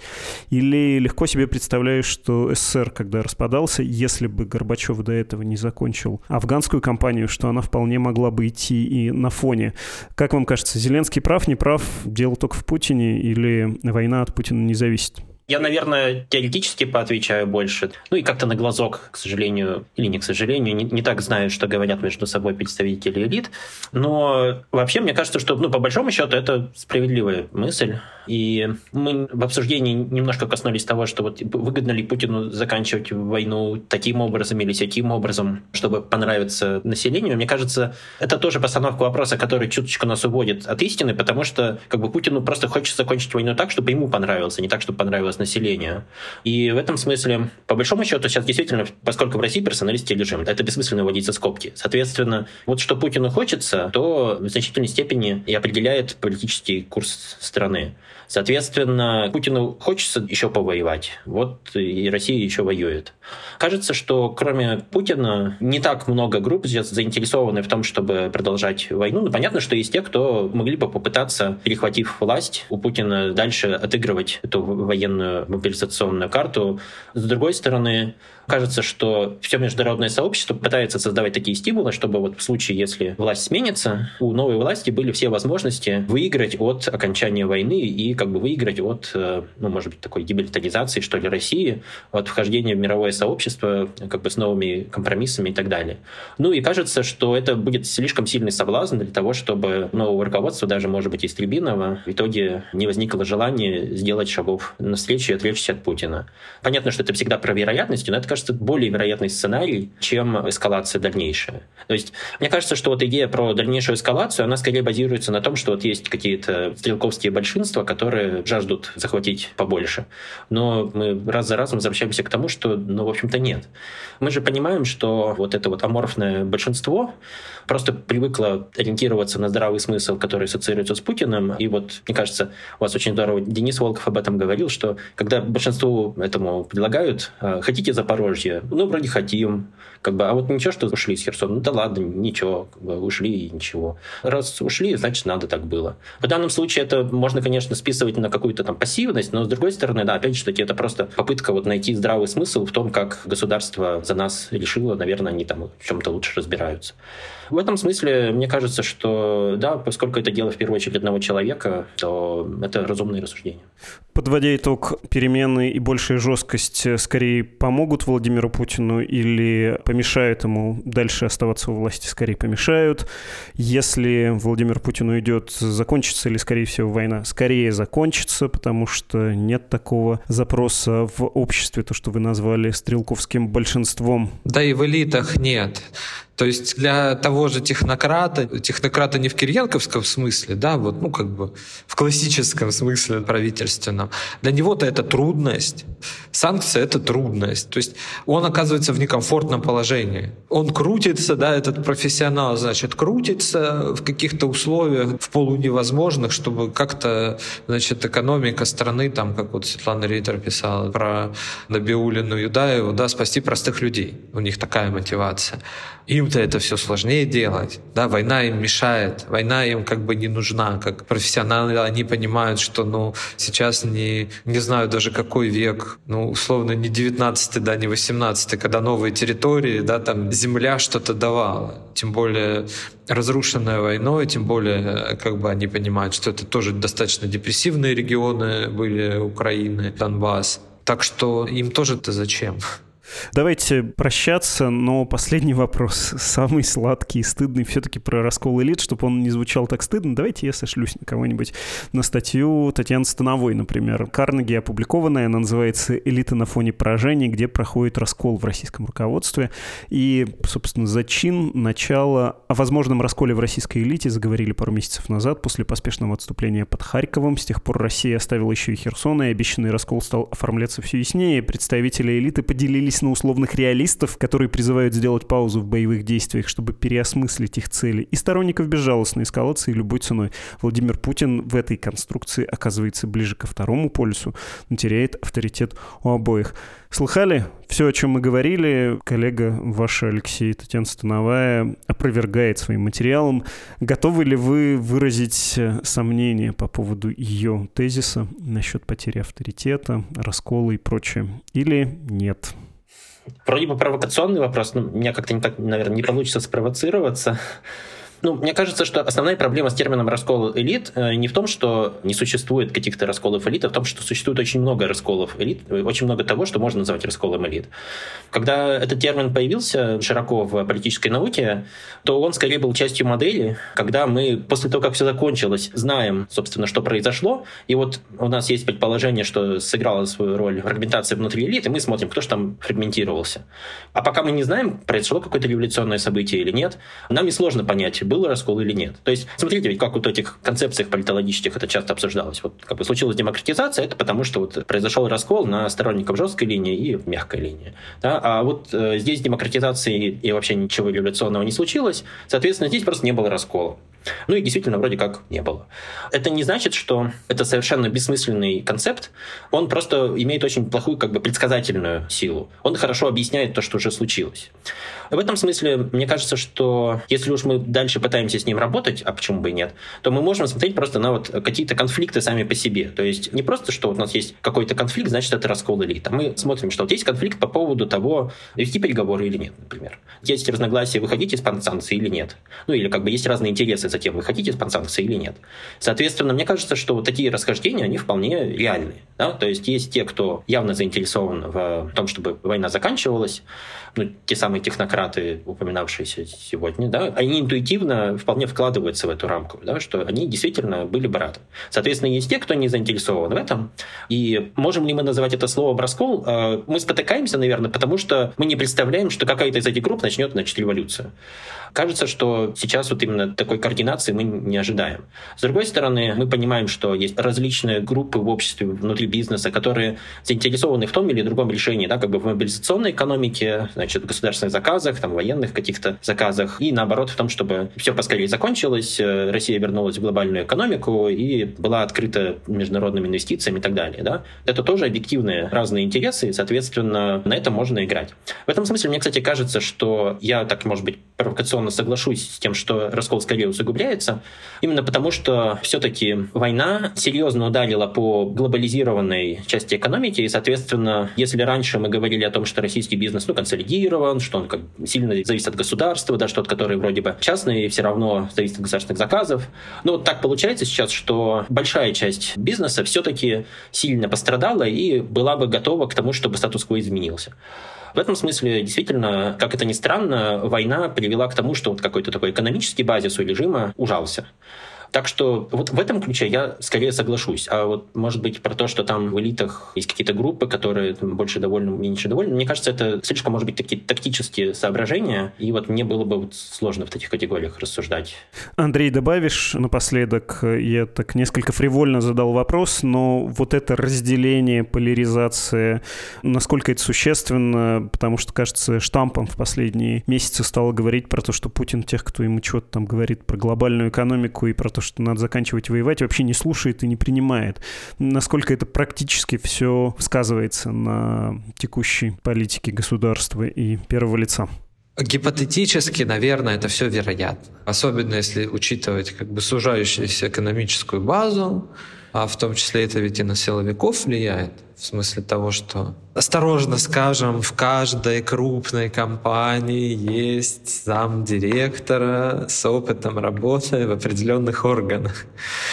Или легко себе представляю, что СССР, когда распадался, если бы Горбачев до этого не закончил афганскую кампанию, что она вполне могла бы идти и на фоне. Как вам кажется, Зеленский прав, не прав? Дело только в Путине или война от Путина не зависит? Я, наверное, теоретически поотвечаю больше. Ну и как-то на глазок, к сожалению, или не к сожалению, не, не так знаю, что говорят между собой представители элит. Но вообще, мне кажется, что, ну, по большому счету, это справедливая мысль. И мы в обсуждении немножко коснулись того, что вот выгодно ли Путину заканчивать войну таким образом или таким образом, чтобы понравиться населению. Мне кажется, это тоже постановка вопроса, который чуточку нас уводит от истины, потому что как бы Путину просто хочется закончить войну так, чтобы ему понравилось, а не так, чтобы понравилось населению. И в этом смысле, по большому счету, сейчас действительно, поскольку в России персоналистский режим, это бессмысленно вводить со скобки. Соответственно, вот что Путину хочется, то в значительной степени и определяет политический курс страны. Соответственно, Путину хочется еще повоевать. Вот и Россия еще воюет. Кажется, что кроме Путина не так много групп сейчас заинтересованы в том, чтобы продолжать войну. Но понятно, что есть те, кто могли бы попытаться, перехватив власть, у Путина дальше отыгрывать эту военную мобилизационную карту. С другой стороны, Кажется, что все международное сообщество пытается создавать такие стимулы, чтобы вот в случае, если власть сменится, у новой власти были все возможности выиграть от окончания войны и как бы выиграть от, э, ну, может быть, такой демилитаризации, что ли, России, от вхождения в мировое сообщество как бы с новыми компромиссами и так далее. Ну и кажется, что это будет слишком сильный соблазн для того, чтобы нового руководства, даже, может быть, истребиного, в итоге не возникло желания сделать шагов навстречу и отвлечься от Путина. Понятно, что это всегда про вероятность, но это кажется, более вероятный сценарий, чем эскалация дальнейшая. То есть, мне кажется, что вот идея про дальнейшую эскалацию, она скорее базируется на том, что вот есть какие-то стрелковские большинства, которые жаждут захватить побольше. Но мы раз за разом возвращаемся к тому, что, ну, в общем-то, нет. Мы же понимаем, что вот это вот аморфное большинство просто привыкло ориентироваться на здравый смысл, который ассоциируется с Путиным. И вот, мне кажется, у вас очень здорово Денис Волков об этом говорил, что когда большинству этому предлагают, э, хотите Запорожье? Ну, вроде хотим. Как бы, а вот ничего, что ушли из Херсона? Ну да ладно, ничего, как бы, ушли и ничего. Раз ушли, значит, надо так было. В данном случае это можно, конечно, списывать на какую-то там пассивность, но с другой стороны, да, опять же таки, это просто попытка вот найти здравый смысл в том, как государство за нас решило, наверное, они там в чем-то лучше разбираются. В этом смысле, мне кажется, что да, поскольку это дело в первую очередь одного человека, то это разумное рассуждение. Подводя итог, перемены и большая жесткость э, скорее помогут Владимиру Путину или помешают ему дальше оставаться у власти, скорее помешают. Если Владимир Путин уйдет, закончится или, скорее всего, война? Скорее закончится, потому что нет такого запроса в обществе, то, что вы назвали стрелковским большинством. Да и в элитах нет. То есть для того же технократа, технократа не в кириенковском смысле, да, вот, ну, как бы в классическом смысле правительственном, для него-то это трудность. Санкция — это трудность. То есть он оказывается в некомфортном положении. Он крутится, да, этот профессионал, значит, крутится в каких-то условиях, в полуневозможных, чтобы как-то, значит, экономика страны, там, как вот Светлана Рейтер писала про Набиулину Юдаеву, да, спасти простых людей. У них такая мотивация. Им-то это все сложнее делать. Да, война им мешает, война им как бы не нужна. Как профессионалы они понимают, что ну, сейчас не, не знаю даже какой век, ну, условно, не 19 да, не 18 когда новые территории, да, там земля что-то давала. Тем более разрушенная войной, тем более как бы они понимают, что это тоже достаточно депрессивные регионы были Украины, Донбасс. Так что им тоже-то зачем? Давайте прощаться, но последний вопрос, самый сладкий и стыдный, все-таки про раскол элит, чтобы он не звучал так стыдно. Давайте я сошлюсь на кого-нибудь, на статью Татьяны Становой, например. Карнеги опубликованная, она называется «Элита на фоне поражений», где проходит раскол в российском руководстве. И, собственно, зачин, начало о возможном расколе в российской элите заговорили пару месяцев назад после поспешного отступления под Харьковом. С тех пор Россия оставила еще и Херсон, и обещанный раскол стал оформляться все яснее. Представители элиты поделились на условных реалистов, которые призывают сделать паузу в боевых действиях, чтобы переосмыслить их цели, и сторонников безжалостной эскалации любой ценой. Владимир Путин в этой конструкции оказывается ближе ко второму полюсу, но теряет авторитет у обоих. Слыхали? Все, о чем мы говорили, коллега ваша Алексей Татьяна Становая опровергает своим материалом. Готовы ли вы выразить сомнения по поводу ее тезиса насчет потери авторитета, раскола и прочее? Или нет? Вроде бы провокационный вопрос, но меня как-то не так, наверное, не получится спровоцироваться. Ну, мне кажется, что основная проблема с термином раскол элит э, не в том, что не существует каких-то расколов элит, а в том, что существует очень много расколов элит, очень много того, что можно назвать расколом элит. Когда этот термин появился широко в политической науке, то он скорее был частью модели, когда мы после того, как все закончилось, знаем, собственно, что произошло, и вот у нас есть предположение, что сыграла свою роль фрагментация внутри элит, и мы смотрим, кто же там фрагментировался. А пока мы не знаем, произошло какое-то революционное событие или нет, нам несложно понять, был раскол или нет. То есть, смотрите, ведь как вот этих концепциях политологических это часто обсуждалось. Вот как бы случилась демократизация, это потому что вот произошел раскол на сторонников жесткой линии и мягкой линии. Да? А вот э, здесь демократизации и вообще ничего революционного не случилось, соответственно, здесь просто не было раскола. Ну и действительно, вроде как не было. Это не значит, что это совершенно бессмысленный концепт. Он просто имеет очень плохую как бы предсказательную силу. Он хорошо объясняет то, что уже случилось. В этом смысле, мне кажется, что если уж мы дальше пытаемся с ним работать, а почему бы и нет, то мы можем смотреть просто на вот какие-то конфликты сами по себе. То есть не просто, что вот у нас есть какой-то конфликт, значит, это раскол элит. А мы смотрим, что вот есть конфликт по поводу того, вести переговоры или нет, например. Есть разногласия, выходить из-под санкций или нет. Ну или как бы есть разные интересы за тем, вы хотите из-под санкций или нет. Соответственно, мне кажется, что вот такие расхождения, они вполне реальны. Да? То есть есть те, кто явно заинтересован в том, чтобы война заканчивалась, ну, те самые технократы, упоминавшиеся сегодня, да, они интуитивно вполне вкладываются в эту рамку, да, что они действительно были бы рады. Соответственно, есть те, кто не заинтересован в этом. И можем ли мы называть это слово раскол? А, мы спотыкаемся, наверное, потому что мы не представляем, что какая-то из этих групп начнет, значит, революцию. Кажется, что сейчас вот именно такой стагнации мы не ожидаем. С другой стороны, мы понимаем, что есть различные группы в обществе, внутри бизнеса, которые заинтересованы в том или другом решении, да, как бы в мобилизационной экономике, значит, в государственных заказах, там, военных каких-то заказах, и наоборот в том, чтобы все поскорее закончилось, э, Россия вернулась в глобальную экономику и была открыта международными инвестициями и так далее. Да? Это тоже объективные разные интересы, и, соответственно, на этом можно играть. В этом смысле мне, кстати, кажется, что я так, может быть, провокационно соглашусь с тем, что раскол скорее усугубляется, именно потому что все-таки война серьезно ударила по глобализированной части экономики, и, соответственно, если раньше мы говорили о том, что российский бизнес ну, консолидирован, что он как сильно зависит от государства, да, что-то, который вроде бы частный, все равно зависит от государственных заказов, ну, так получается сейчас, что большая часть бизнеса все-таки сильно пострадала и была бы готова к тому, чтобы статус-кво изменился. В этом смысле, действительно, как это ни странно, война привела к тому, что вот какой-то такой экономический базис у режима ужался. Так что вот в этом ключе я скорее соглашусь. А вот, может быть, про то, что там в элитах есть какие-то группы, которые больше довольны, меньше довольны, мне кажется, это слишком, может быть, такие тактические соображения, и вот мне было бы вот сложно в таких категориях рассуждать. Андрей, добавишь напоследок, я так несколько фривольно задал вопрос, но вот это разделение, поляризация, насколько это существенно, потому что, кажется, штампом в последние месяцы стало говорить про то, что Путин тех, кто ему что-то там говорит про глобальную экономику и про то, что надо заканчивать воевать, вообще не слушает и не принимает. Насколько это практически все сказывается на текущей политике государства и первого лица? Гипотетически, наверное, это все вероятно. Особенно если учитывать как бы сужающуюся экономическую базу, а в том числе это ведь и на силовиков влияет, в смысле того, что осторожно скажем, в каждой крупной компании есть зам директора с опытом работы в определенных органах,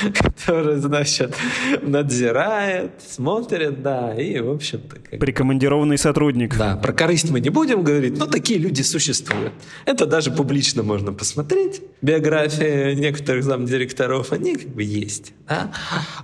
[LAUGHS] который, значит, надзирает, смотрит, да, и, в общем-то... Как... Прикомандированный сотрудник. Да, про корысть мы не будем говорить, но такие люди существуют. Это даже публично можно посмотреть. Биографии некоторых замдиректоров, они как бы есть. Да?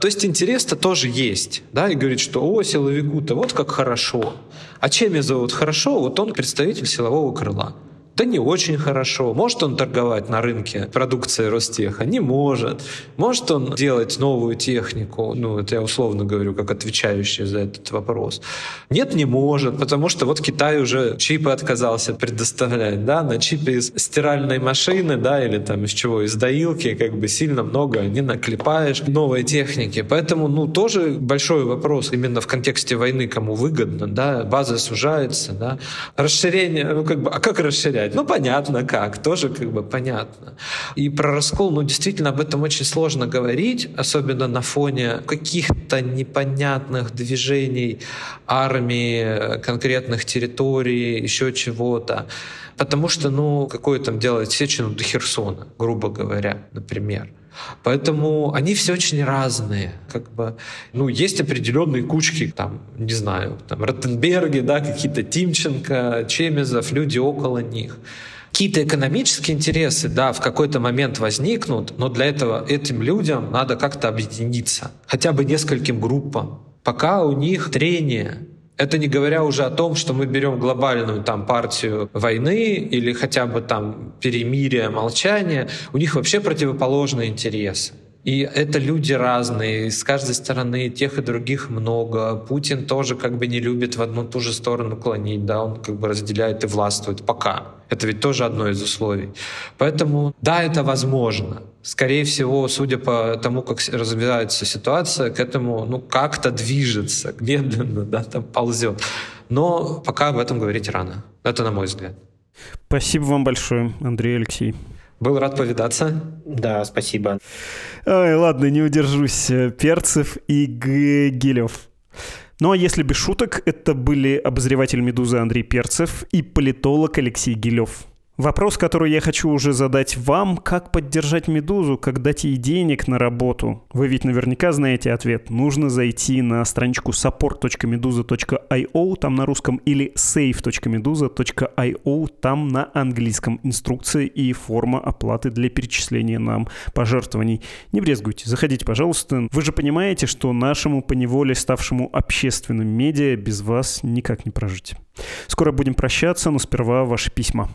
То есть интерес-то тоже есть. Да, и говорит, что о, силовику-то вот как хорошо. А чем я зовут хорошо? Вот он представитель силового крыла. Да не очень хорошо. Может он торговать на рынке продукцией Ростеха? Не может. Может он делать новую технику? Ну, это я условно говорю, как отвечающий за этот вопрос. Нет, не может, потому что вот Китай уже чипы отказался предоставлять, да, на чипе из стиральной машины, да, или там из чего, из доилки, как бы сильно много не наклепаешь новой техники. Поэтому, ну, тоже большой вопрос именно в контексте войны, кому выгодно, да, база сужается, да. Расширение, ну, как бы, а как расширять? Опять. Ну, понятно как, тоже как бы понятно. И про раскол, ну, действительно, об этом очень сложно говорить, особенно на фоне каких-то непонятных движений армии, конкретных территорий, еще чего-то. Потому что, ну, какое там делать сечину до Херсона, грубо говоря, например. Поэтому они все очень разные. Как бы, ну, есть определенные кучки, там, не знаю, там, Ротенберги, да, какие-то Тимченко, Чемезов, люди около них. Какие-то экономические интересы, да, в какой-то момент возникнут, но для этого этим людям надо как-то объединиться, хотя бы нескольким группам. Пока у них трение, это не говоря уже о том, что мы берем глобальную там партию войны или хотя бы там перемирие, молчание. У них вообще противоположные интересы. И это люди разные, с каждой стороны тех и других много. Путин тоже как бы не любит в одну ту же сторону клонить, да, он как бы разделяет и властвует пока. Это ведь тоже одно из условий. Поэтому да, это возможно. Скорее всего, судя по тому, как развивается ситуация, к этому ну как-то движется, [LAUGHS] медленно, да, там ползет. Но пока об этом говорить рано. Это на мой взгляд. Спасибо вам большое, Андрей Алексей. Был рад повидаться. Да, спасибо. Ой, ладно, не удержусь. Перцев и Гелев. Ну а если без шуток, это были обозреватель «Медузы» Андрей Перцев и политолог Алексей Гилев. Вопрос, который я хочу уже задать вам, как поддержать «Медузу», как дать ей денег на работу? Вы ведь наверняка знаете ответ. Нужно зайти на страничку support.meduza.io, там на русском, или save.meduza.io, там на английском. Инструкция и форма оплаты для перечисления нам пожертвований. Не брезгуйте, заходите, пожалуйста. Вы же понимаете, что нашему поневоле ставшему общественным медиа без вас никак не прожить. Скоро будем прощаться, но сперва ваши письма.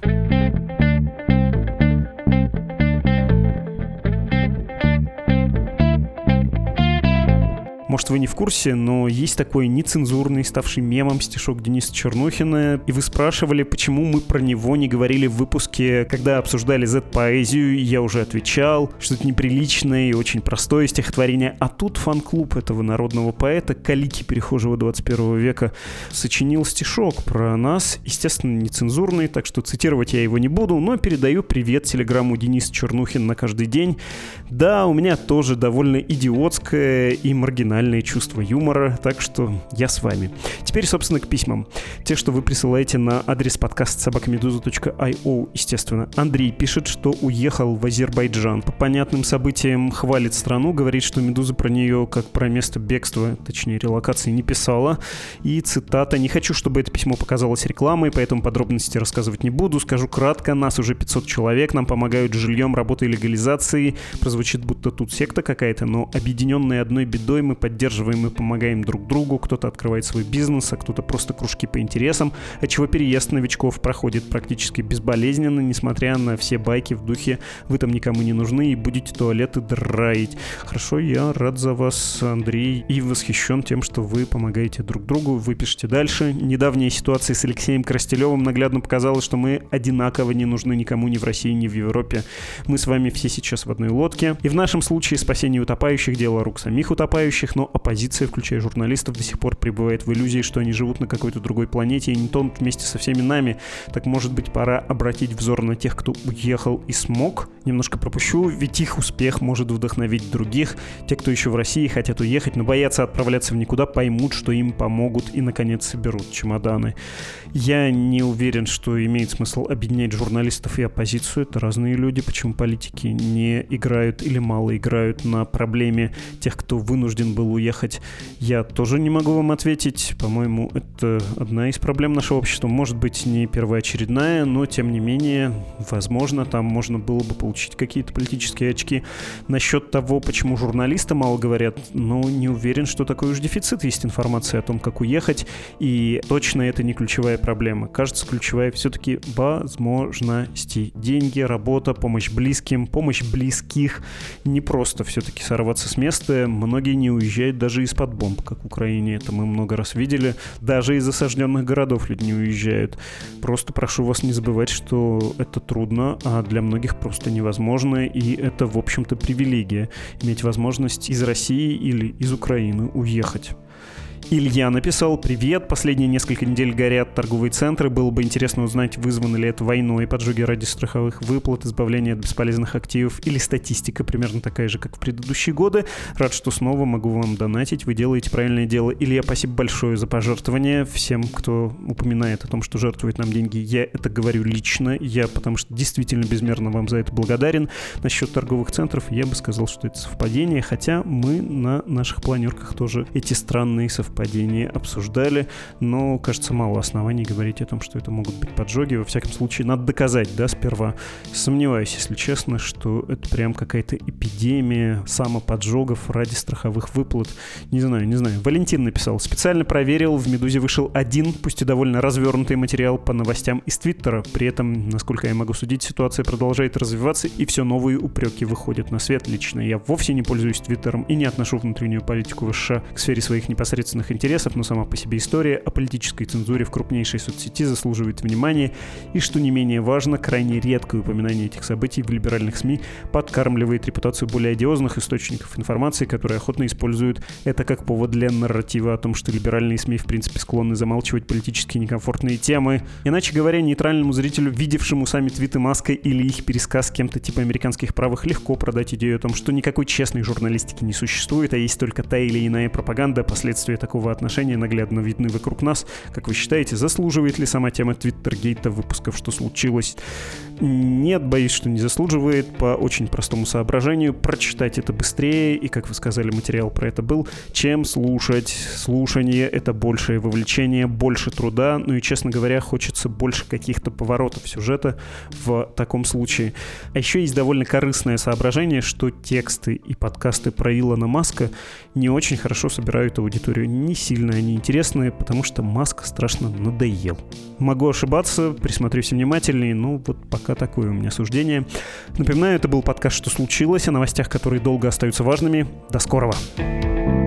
Может, вы не в курсе, но есть такой нецензурный, ставший мемом стишок Дениса Чернухина, и вы спрашивали, почему мы про него не говорили в выпуске, когда обсуждали Z-поэзию, я уже отвечал, что это неприличное и очень простое стихотворение, а тут фан-клуб этого народного поэта, калики перехожего 21 века, сочинил стишок про нас, естественно, нецензурный, так что цитировать я его не буду, но передаю привет телеграмму Денис Чернухин на каждый день. Да, у меня тоже довольно идиотское и маргинальное чувство юмора, так что я с вами. Теперь, собственно, к письмам. Те, что вы присылаете на адрес подкаст собакамедуза.io, естественно. Андрей пишет, что уехал в Азербайджан. По понятным событиям хвалит страну, говорит, что Медуза про нее как про место бегства, точнее релокации, не писала. И цитата «Не хочу, чтобы это письмо показалось рекламой, поэтому подробности рассказывать не буду. Скажу кратко, нас уже 500 человек, нам помогают жильем, работой и легализацией. Прозвучит, будто тут секта какая-то, но объединенные одной бедой мы поддерживаем и помогаем друг другу. Кто-то открывает свой бизнес, а кто-то просто кружки по интересам, отчего переезд новичков проходит практически безболезненно, несмотря на все байки в духе «вы там никому не нужны и будете туалеты драить». Хорошо, я рад за вас, Андрей, и восхищен тем, что вы помогаете друг другу. Вы пишете дальше. Недавняя ситуация с Алексеем Крастелевым наглядно показала, что мы одинаково не нужны никому ни в России, ни в Европе. Мы с вами все сейчас в одной лодке. И в нашем случае спасение утопающих – дело рук самих утопающих, но оппозиция, включая журналистов, до сих пор пребывает в иллюзии, что они живут на какой-то другой планете и не тонут вместе со всеми нами. Так может быть пора обратить взор на тех, кто уехал и смог? Немножко пропущу, ведь их успех может вдохновить других. Те, кто еще в России хотят уехать, но боятся отправляться в никуда, поймут, что им помогут и, наконец, соберут чемоданы. Я не уверен, что имеет смысл объединять журналистов и оппозицию. Это разные люди. Почему политики не играют или мало играют на проблеме тех, кто вынужден был уехать, я тоже не могу вам ответить. По-моему, это одна из проблем нашего общества. Может быть, не первоочередная, но, тем не менее, возможно, там можно было бы получить какие-то политические очки. Насчет того, почему журналисты мало говорят, ну, не уверен, что такой уж дефицит есть информации о том, как уехать, и точно это не ключевая проблема. Кажется, ключевая все-таки возможности. Деньги, работа, помощь близким, помощь близких. Не просто все-таки сорваться с места. Многие не уезжают даже из-под бомб, как в Украине. Это мы много раз видели. Даже из осажденных городов люди не уезжают. Просто прошу вас не забывать, что это трудно, а для многих просто невозможно. И это, в общем-то, привилегия. Иметь возможность из России или из Украины уехать. Илья написал «Привет, последние несколько недель горят торговые центры. Было бы интересно узнать, вызваны ли это войной, поджоги ради страховых выплат, избавление от бесполезных активов или статистика примерно такая же, как в предыдущие годы. Рад, что снова могу вам донатить. Вы делаете правильное дело. Илья, спасибо большое за пожертвование. Всем, кто упоминает о том, что жертвует нам деньги, я это говорю лично. Я потому что действительно безмерно вам за это благодарен. Насчет торговых центров я бы сказал, что это совпадение, хотя мы на наших планерках тоже эти странные совпадения падении обсуждали, но, кажется, мало оснований говорить о том, что это могут быть поджоги. Во всяком случае, надо доказать, да, сперва. Сомневаюсь, если честно, что это прям какая-то эпидемия самоподжогов ради страховых выплат. Не знаю, не знаю. Валентин написал. Специально проверил, в «Медузе» вышел один, пусть и довольно развернутый материал по новостям из Твиттера. При этом, насколько я могу судить, ситуация продолжает развиваться, и все новые упреки выходят на свет. Лично я вовсе не пользуюсь Твиттером и не отношу внутреннюю политику в США к сфере своих непосредственных интересов, но сама по себе история о политической цензуре в крупнейшей соцсети заслуживает внимания, и, что не менее важно, крайне редкое упоминание этих событий в либеральных СМИ подкармливает репутацию более одиозных источников информации, которые охотно используют это как повод для нарратива о том, что либеральные СМИ в принципе склонны замалчивать политически некомфортные темы. Иначе говоря, нейтральному зрителю, видевшему сами твиты Маска или их пересказ кем-то типа американских правых, легко продать идею о том, что никакой честной журналистики не существует, а есть только та или иная пропаганда, последствия такого такого отношения наглядно видны вокруг нас. Как вы считаете, заслуживает ли сама тема Твиттергейта выпусков «Что случилось»? Нет, боюсь, что не заслуживает по очень простому соображению. Прочитать это быстрее, и, как вы сказали, материал про это был, чем слушать. Слушание — это большее вовлечение, больше труда, ну и, честно говоря, хочется больше каких-то поворотов сюжета в таком случае. А еще есть довольно корыстное соображение, что тексты и подкасты про Илона Маска не очень хорошо собирают аудиторию. Не сильно они интересны, потому что Маск страшно надоел. Могу ошибаться, присмотрюсь внимательнее, ну вот пока такое у меня суждение. Напоминаю, это был подкаст «Что случилось?» о новостях, которые долго остаются важными. До скорого! Thank